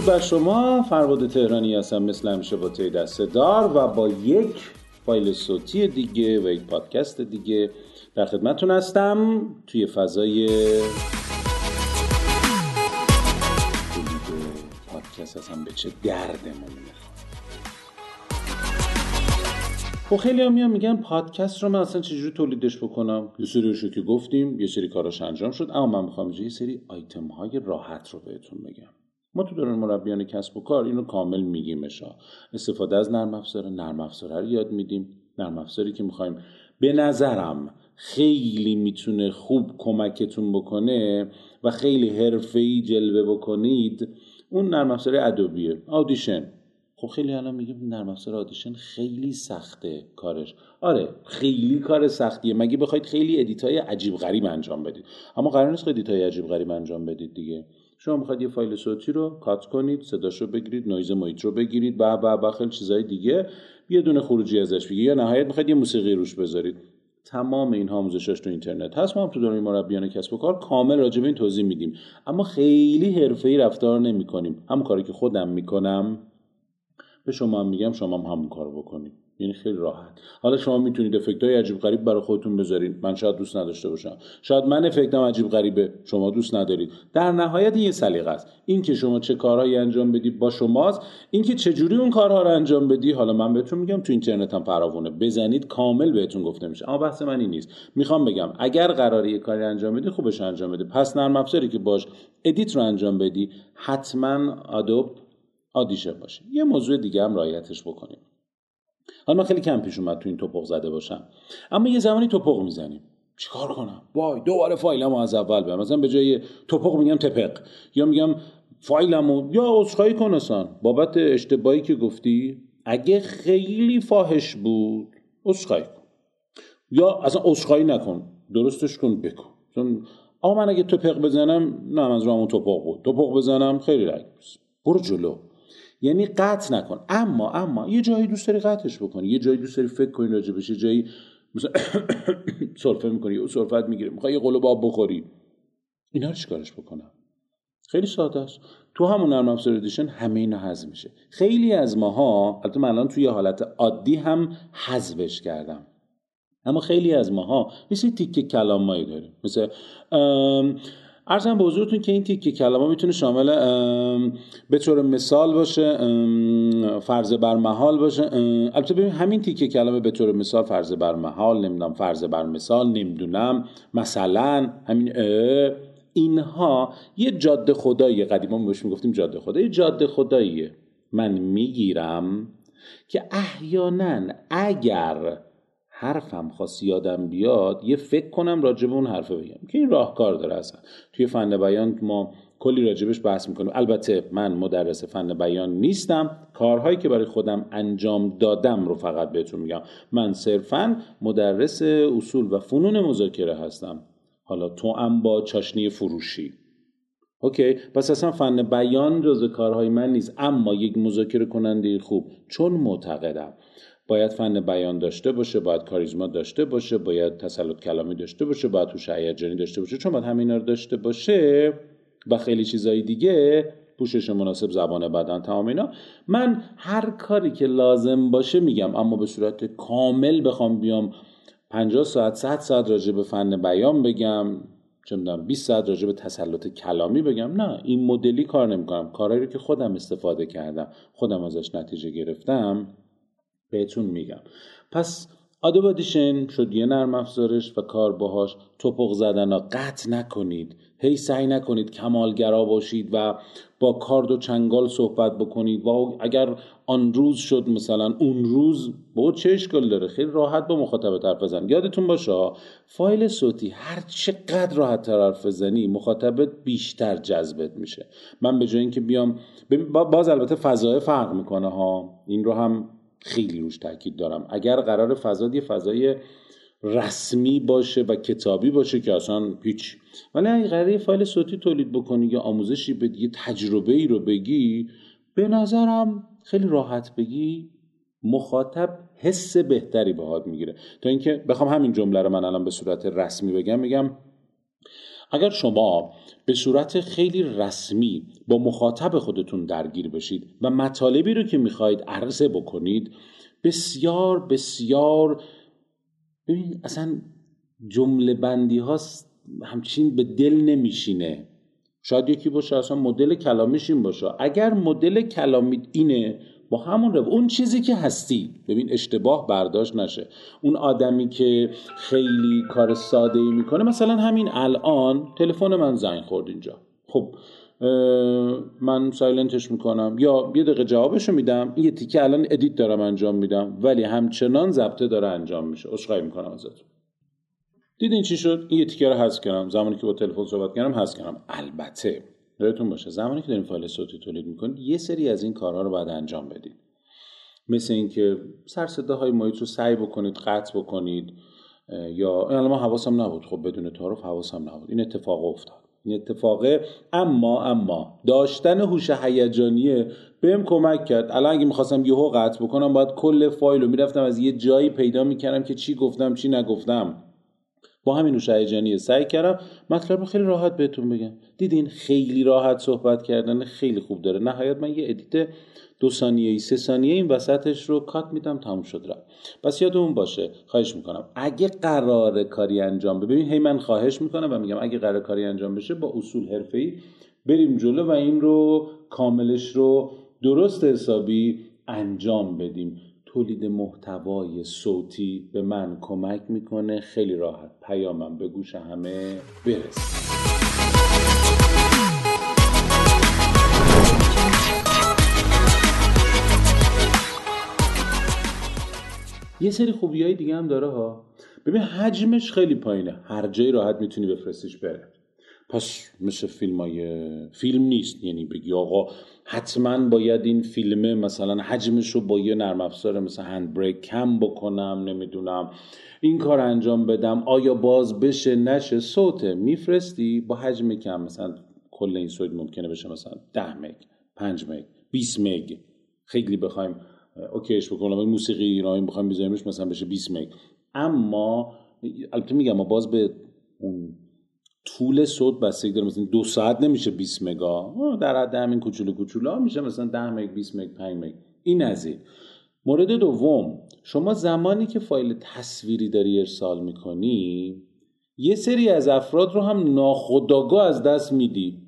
درود بر شما فرباد تهرانی هستم مثل همیشه با تی دسته دار و با یک فایل صوتی دیگه و یک پادکست دیگه در خدمتتون هستم توی فضای پادکست. هستم به چه دردمون خب خیلی هم میگن پادکست رو من اصلا چجوری تولیدش بکنم؟ یه سری که گفتیم یه سری کاراش انجام شد اما من می‌خوام یه سری آیتم های راحت رو بهتون بگم. ما تو دوران مربیان کسب و کار اینو کامل میگیمشا استفاده از نرم افزار نرم افزار رو یاد میدیم. نرم افزاری که می‌خوایم. به نظرم خیلی می‌تونه خوب کمکتون بکنه و خیلی حرفه‌ای جلوه بکنید اون نرم افزار Adobe Audition خب خیلی الان میگیم نرم افزار Audition خیلی سخته کارش. آره خیلی کار سختیه. مگه بخواید خیلی edit های عجیب غریب انجام بدید؟ اما قرار نیست edit های عجیب غریب انجام بدید دیگه. شما می‌خواید یه فایل صوتی رو کات کنید صداشو بگیرید نویز محیط رو بگیرید و و و خیلی چیزای دیگه. یه دونه خروجی ازش بگیرید. یا نهایت می‌خواید یه موسیقی روش بذارید. تمام این آموزشاش تو اینترنت هست. ما هم تو دوران مربیان کسب و کار کامل راجع به این توضیح میدیم. اما خیلی حرفه‌ای رفتار نمی‌کنیم. همون کاری که خودم می‌کنم. به شما هم میگم شما هم همون کارو بکنید. یعنی خیلی راحت. حالا شما می‌تونید افکت های عجیب غریب برای خودتون بذارید. من شاید دوست نداشته باشم. شاید من افکتم عجیب غریبه. شما دوست ندارید. در نهایت یه سلیقه است. این که شما چه کارهایی انجام بدی با شماست. این که چه جوری اون کارها رو انجام بدی. حالا من بهتون میگم تو اینترنت هم فراوونه. بزنید کامل بهتون گفته میشه. اما بحث من این نیست. می‌خوام بگم اگر قراره یه کاری انجام بدی خوبش انجام بده. پس نرم افزاری که باش edit رو انجام بدی حتما Adobe آدیشن باشه. یه موضوع دیگه هم رایتش بکنیم. حالا من خیلی کم پیش اومد تو این توپق زده باشم. اما یه زمانی توپق می‌زنیم. چیکار کنم؟ وای دوباره فایلمو از اول برم مثلا به جای توپق میگم تپق. یا میگم فایلمو. یا عذرخواهی کن اصلا. بابت اشتباهی که گفتی. اگه خیلی فاحش بود عذرخواهی کن. یا اصلا عذرخواهی نکن. درستش کن بکن. چون آقا من اگه توپق بزنم نه از رامون توپق بود. توپق بزنم خیلی رنگ برو جلو. یعنی قطع نکن. اما اما یه جایی دوست داری قطعش بکنی. یه جایی دوست داری فکر کنی راجع بشه جایی مثلا سرفه می‌کنی یا سرفت می‌گیری می‌خوای یه قلوب آب بخوری. اینا رو چیکارش بکنم؟ خیلی ساده است. تو همون نرم افزار ادیشن همه اینا حذف میشه. خیلی از ماها البته من الان توی حالت عادی هم حذفش کردم. اما خیلی از ماها مثل تیکه کلامایی داریم. مثل ارزم به حضورتون که این تیکه کلمه می‌تونه شامل به طور مثال باشه فرض بر محال باشه. البته ببین همین تیکه کلمه به طور مثال فرض بر محال نمی‌دونم فرض بر مثال نمی‌دونم مثلا همین اینها یه جاده خدایی قدیما بهش می‌گفتیم جاده خدایی. جاده خداییه. من می‌گیرم که احیانا اگر حرفم خواست یادم بیاد یه فکر کنم راجع به اون حرفه بگم که این راهکار داره اصلا. توی فن بیان ما کلی راجبش بحث می‌کنیم. البته من مدرس فن بیان نیستم. کارهایی که برای خودم انجام دادم رو فقط بهتون میگم. من صرفا مدرس اصول و فنون مذاکره هستم. حالا تو هم با چاشنی فروشی. اوکی پس اصلا فن بیان جز کارهای من نیست اما یک مذاکره کننده خوب چون معتقدم. باید فن بیان داشته باشه باید کاریزما داشته باشه باید تسلط کلامی داشته باشه باید هوش هیجانی داشته باشه چون باید همینا رو داشته باشه و خیلی چیزایی دیگه پوشش مناسب زبان بدن تمام اینا. من هر کاری که لازم باشه میگم اما به صورت کامل بخوام بیام 50 ساعت 100 ساعت راجع به فن بیان بگم. چه می‌دونم 20 ساعت راجع به تسلط کلامی بگم. نه این مدلی کار نمی‌کنم. کارهایی رو که خودم استفاده کردم خودم ازش نتیجه گرفتم بهتون میگم. پس آدوب ادیشن شد یه نرم افزارش و کار باهاش توپق زدن قطع نکنید. هی سعی نکنید کمالگرا باشید و با کارد و چنگال صحبت بکنید. و اگر آن روز شد مثلا اون روز با چه اشکال داره. خیلی راحت با مخاطب حرف بزن. یادتون باشه فایل صوتی هر چقدر راحت تر حرف بزنی مخاطبت بیشتر جذبت میشه. من به جای اینکه بیام باز البته فضای فرق می‌کنه ها. این رو هم خیلی روش تاکید دارم. اگر قرار فضا یه فضای رسمی باشه و کتابی باشه که اصلا پیچ ولی اگه قرار فایل صوتی تولید بکنی یا آموزشی بدی یه تجربه ای رو بگی به نظرم خیلی راحت بگی مخاطب حس بهتری باهات می‌گیره. تا اینکه بخوام همین جمله رو من الان به صورت رسمی بگم میگم اگر شما به صورت خیلی رسمی با مخاطب خودتون درگیر بشید و مطالبی رو که می‌خواهید عرضه بکنید بسیار بسیار ببین اصلا جمله بندی ها همچین به دل نمیشینه. شاید یکی باشه اصلا مدل کلامیش این باشه. اگر مدل کلامی اینه با همون رو اون چیزی که هستی. ببین اشتباه برداشت نشه. اون آدمی که خیلی کار ساده ای می‌کنه مثلا همین الان تلفن من زنگ خورد اینجا. خب من silent ش می‌کنم. یا یه دقیقه جوابشو میدم. یه تیکه الان edit دارم انجام میدم. ولی همچنان ضبطه داره انجام میشه. عذرخواهی می‌کنم ازتون. دیدین چی شد؟ این یه تیکه رو حذف کردم. زمانی که با تلفن صحبت کردم حذف کردم. البته یادتون باشه. زمانی که دارین فایل صوتی تولید می‌کنید یه سری از این کارها رو باید انجام بدید مثل اینکه سر های محیط رو سعی بکنید قطع بکنید یا الان ما حواسم نبود. خب بدون تعارف حواسم نبود. این اتفاق افتاد. این اتفاقه. اما اما داشتن هوش هیجانیه بهم کمک کرد. الان اگه می‌خواستم یهو قطع بکنم باید کل فایل رو می‌رفتم از یه جایی پیدا می‌کردم که چی گفتم چی نگفتم. با همین هوش سعی کردم مطلب رو خیلی راحت بهتون بگم. دیدین خیلی راحت صحبت کردن خیلی خوب داره. نهایت من یه edit دو ثانیه ای سه ثانیه این وسطش رو کات میدم تموم شد رفت پس یادمون باشه خواهش می‌کنم اگه قرار کاری انجام ببین هی من خواهش می‌کنم و میگم اگه قرار کاری انجام بشه با اصول حرفه‌ای بریم جلو و این رو کاملش رو درست حسابی انجام بدیم. تولید محتوای صوتی به من کمک می‌کنه. خیلی راحت پیامم به گوش همه برسه. یه سری خوبی های دیگه هم داره ها. ببین حجمش خیلی پایینه. هر جایی راحت می‌تونی بفرستیش بره. پس مثل فیلم های فیلم نیست یعنی بگی آقا حتما باید این فیلمه مثلا حجمش رو با یه نرم افزار مثل هند بریک کم بکنم نمی‌دونم این کار انجام بدم آیا باز بشه نشه صوته میفرستی؟ با حجم کم مثلا کل این صوت ممکنه بشه مثلا 10 مگ 5 مگ 20 مگ. خیلی بخوایم اوکیش بکنم موسیقی ایرانی بخوایم بذاریمش مثلا بشه 20 مگ. اما البته میگم ما باز به اون طول صوت بستگی داره. مثلا دو ساعت نمیشه 20 مگا. در حد همین کوچولو کوچولو میشه مثلا 10 مگ 20 مگ 5 مگ. این از این. مورد دوم شما زمانی که فایل تصویری داری ارسال می‌کنی یه سری از افراد رو هم ناخداگاه از دست میدی.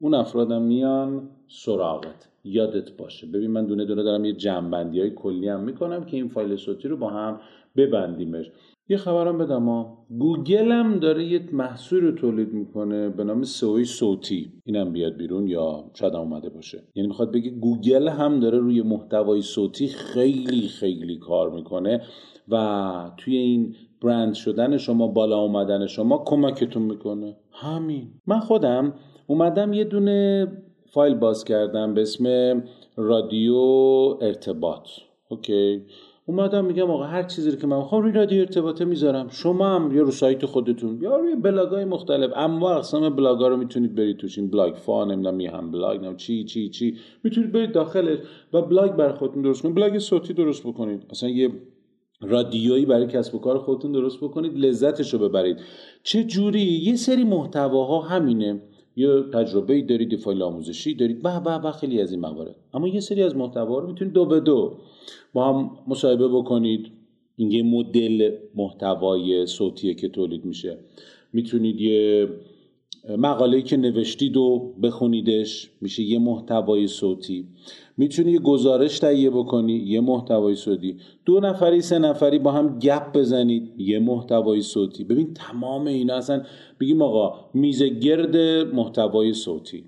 اون افرادم میان سراغت. یادت باشه. ببین من دونه دونه دارم یه جنبندی های کلی هم می‌کنم که این فایل صوتی رو با هم ببندیمش. یه خبرم بدم ها. گوگل هم داره یه محصول رو تولید می‌کنه به نام سوی صوتی. اینم بیاد بیرون یا شاید اومده باشه. یعنی می‌خواد بگه گوگل هم داره روی محتوای صوتی خیلی خیلی کار می‌کنه و توی این برند شدن شما بالا اومدن شما کمکتون می‌کنه. همین. من خودم اومدم یه دونه فایل باز کردم به اسم رادیو ارتباط. OK. اومدم میگم آقا هر چیزی که من می‌خوام روی رادیو ارتباطه می‌ذارم. شما هم یا رو سایت خودتون یا روی بلاگای مختلف. انواع اقسام بلاگا رو می‌تونید برید توش. این بلاگفا نمی‌دونم هم بلاگ نم چی چی چی. می‌تونید برید داخلش و بلاگ برای خودتون درست کنید. بلاگ صوتی درست بکنید. اصلا یه رادیویی برای کسب و کار خودتون درست بکنید. لذتش رو ببرید. چه جوری؟ یه سری محتواها همینه. یه تجربه ای دارید یه فایل آموزشی دارید. به به به خیلی از این موارد. اما یه سری از محتوا رو می‌تونید دو به دو با هم مصاحبه بکنید. این یه مدل محتوای صوتیه که تولید میشه. می‌تونید یه مقاله‌ای که نوشتید و بخونیدش میشه یه محتوای صوتی. می‌تونی یه گزارش تهیه بکنی یه محتوای صوتی. دو نفری سه نفری با هم گپ بزنید یه محتوای صوتی. ببین تمام اینا اصلا بگیم آقا میزه گرد محتوای صوتی.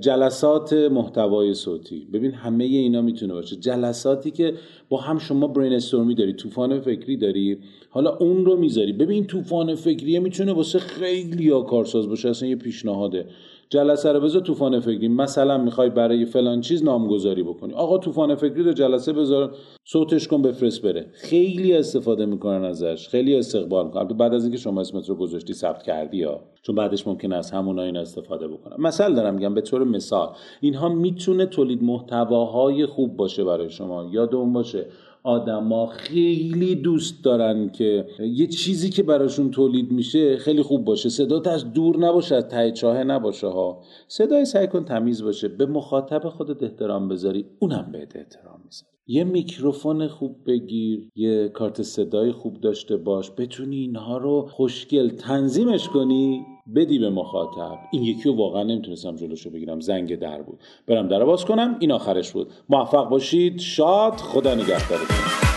جلسات محتوای صوتی. ببین همه اینا می‌تونه باشه. جلساتی که با هم شما برین استورمی داری طوفان فکری داری حالا اون رو می‌ذاری. ببین طوفان فکریه می‌تونه واسه خیلی یا کارساز باشه اصلا یه پیشنهاده. جلسه رو بذار طوفان فکری. مثلا می‌خوای برای فلان چیز نامگذاری بکنی. آقا طوفان فکری رو جلسه بذار صوتش کن بفرست بره. خیلی استفاده می‌کنن ازش. خیلی استقبال می‌کنن. بعد از اینکه شما اسمت رو گذاشتی ثبت کردی یا چون بعدش ممکن است همونا این استفاده بکنن. مثلا دارم میگم به طور مثال. اینها می‌تونه تولید محتواهای خوب باشه برای شما. یاد اون باشه. آدما خیلی دوست دارن که یه چیزی که براشون تولید میشه خیلی خوب باشه. صدات از دور نباشه از ته چاهه نباشه ها. صدای سعی کن تمیز باشه. به مخاطب خودت احترام بذاری. اونم بهت احترام می‌ذاره. یه میکروفون خوب بگیر یه کارت صدای خوب داشته باش بتونی اینها رو خوشگل تنظیمش کنی بدی به مخاطب. این یکی رو واقعا نمی‌تونستم جلوشو بگیرم زنگ در بود. برم در باز کنم این آخرش بود. موفق باشید شاد خدا نگهدارتون.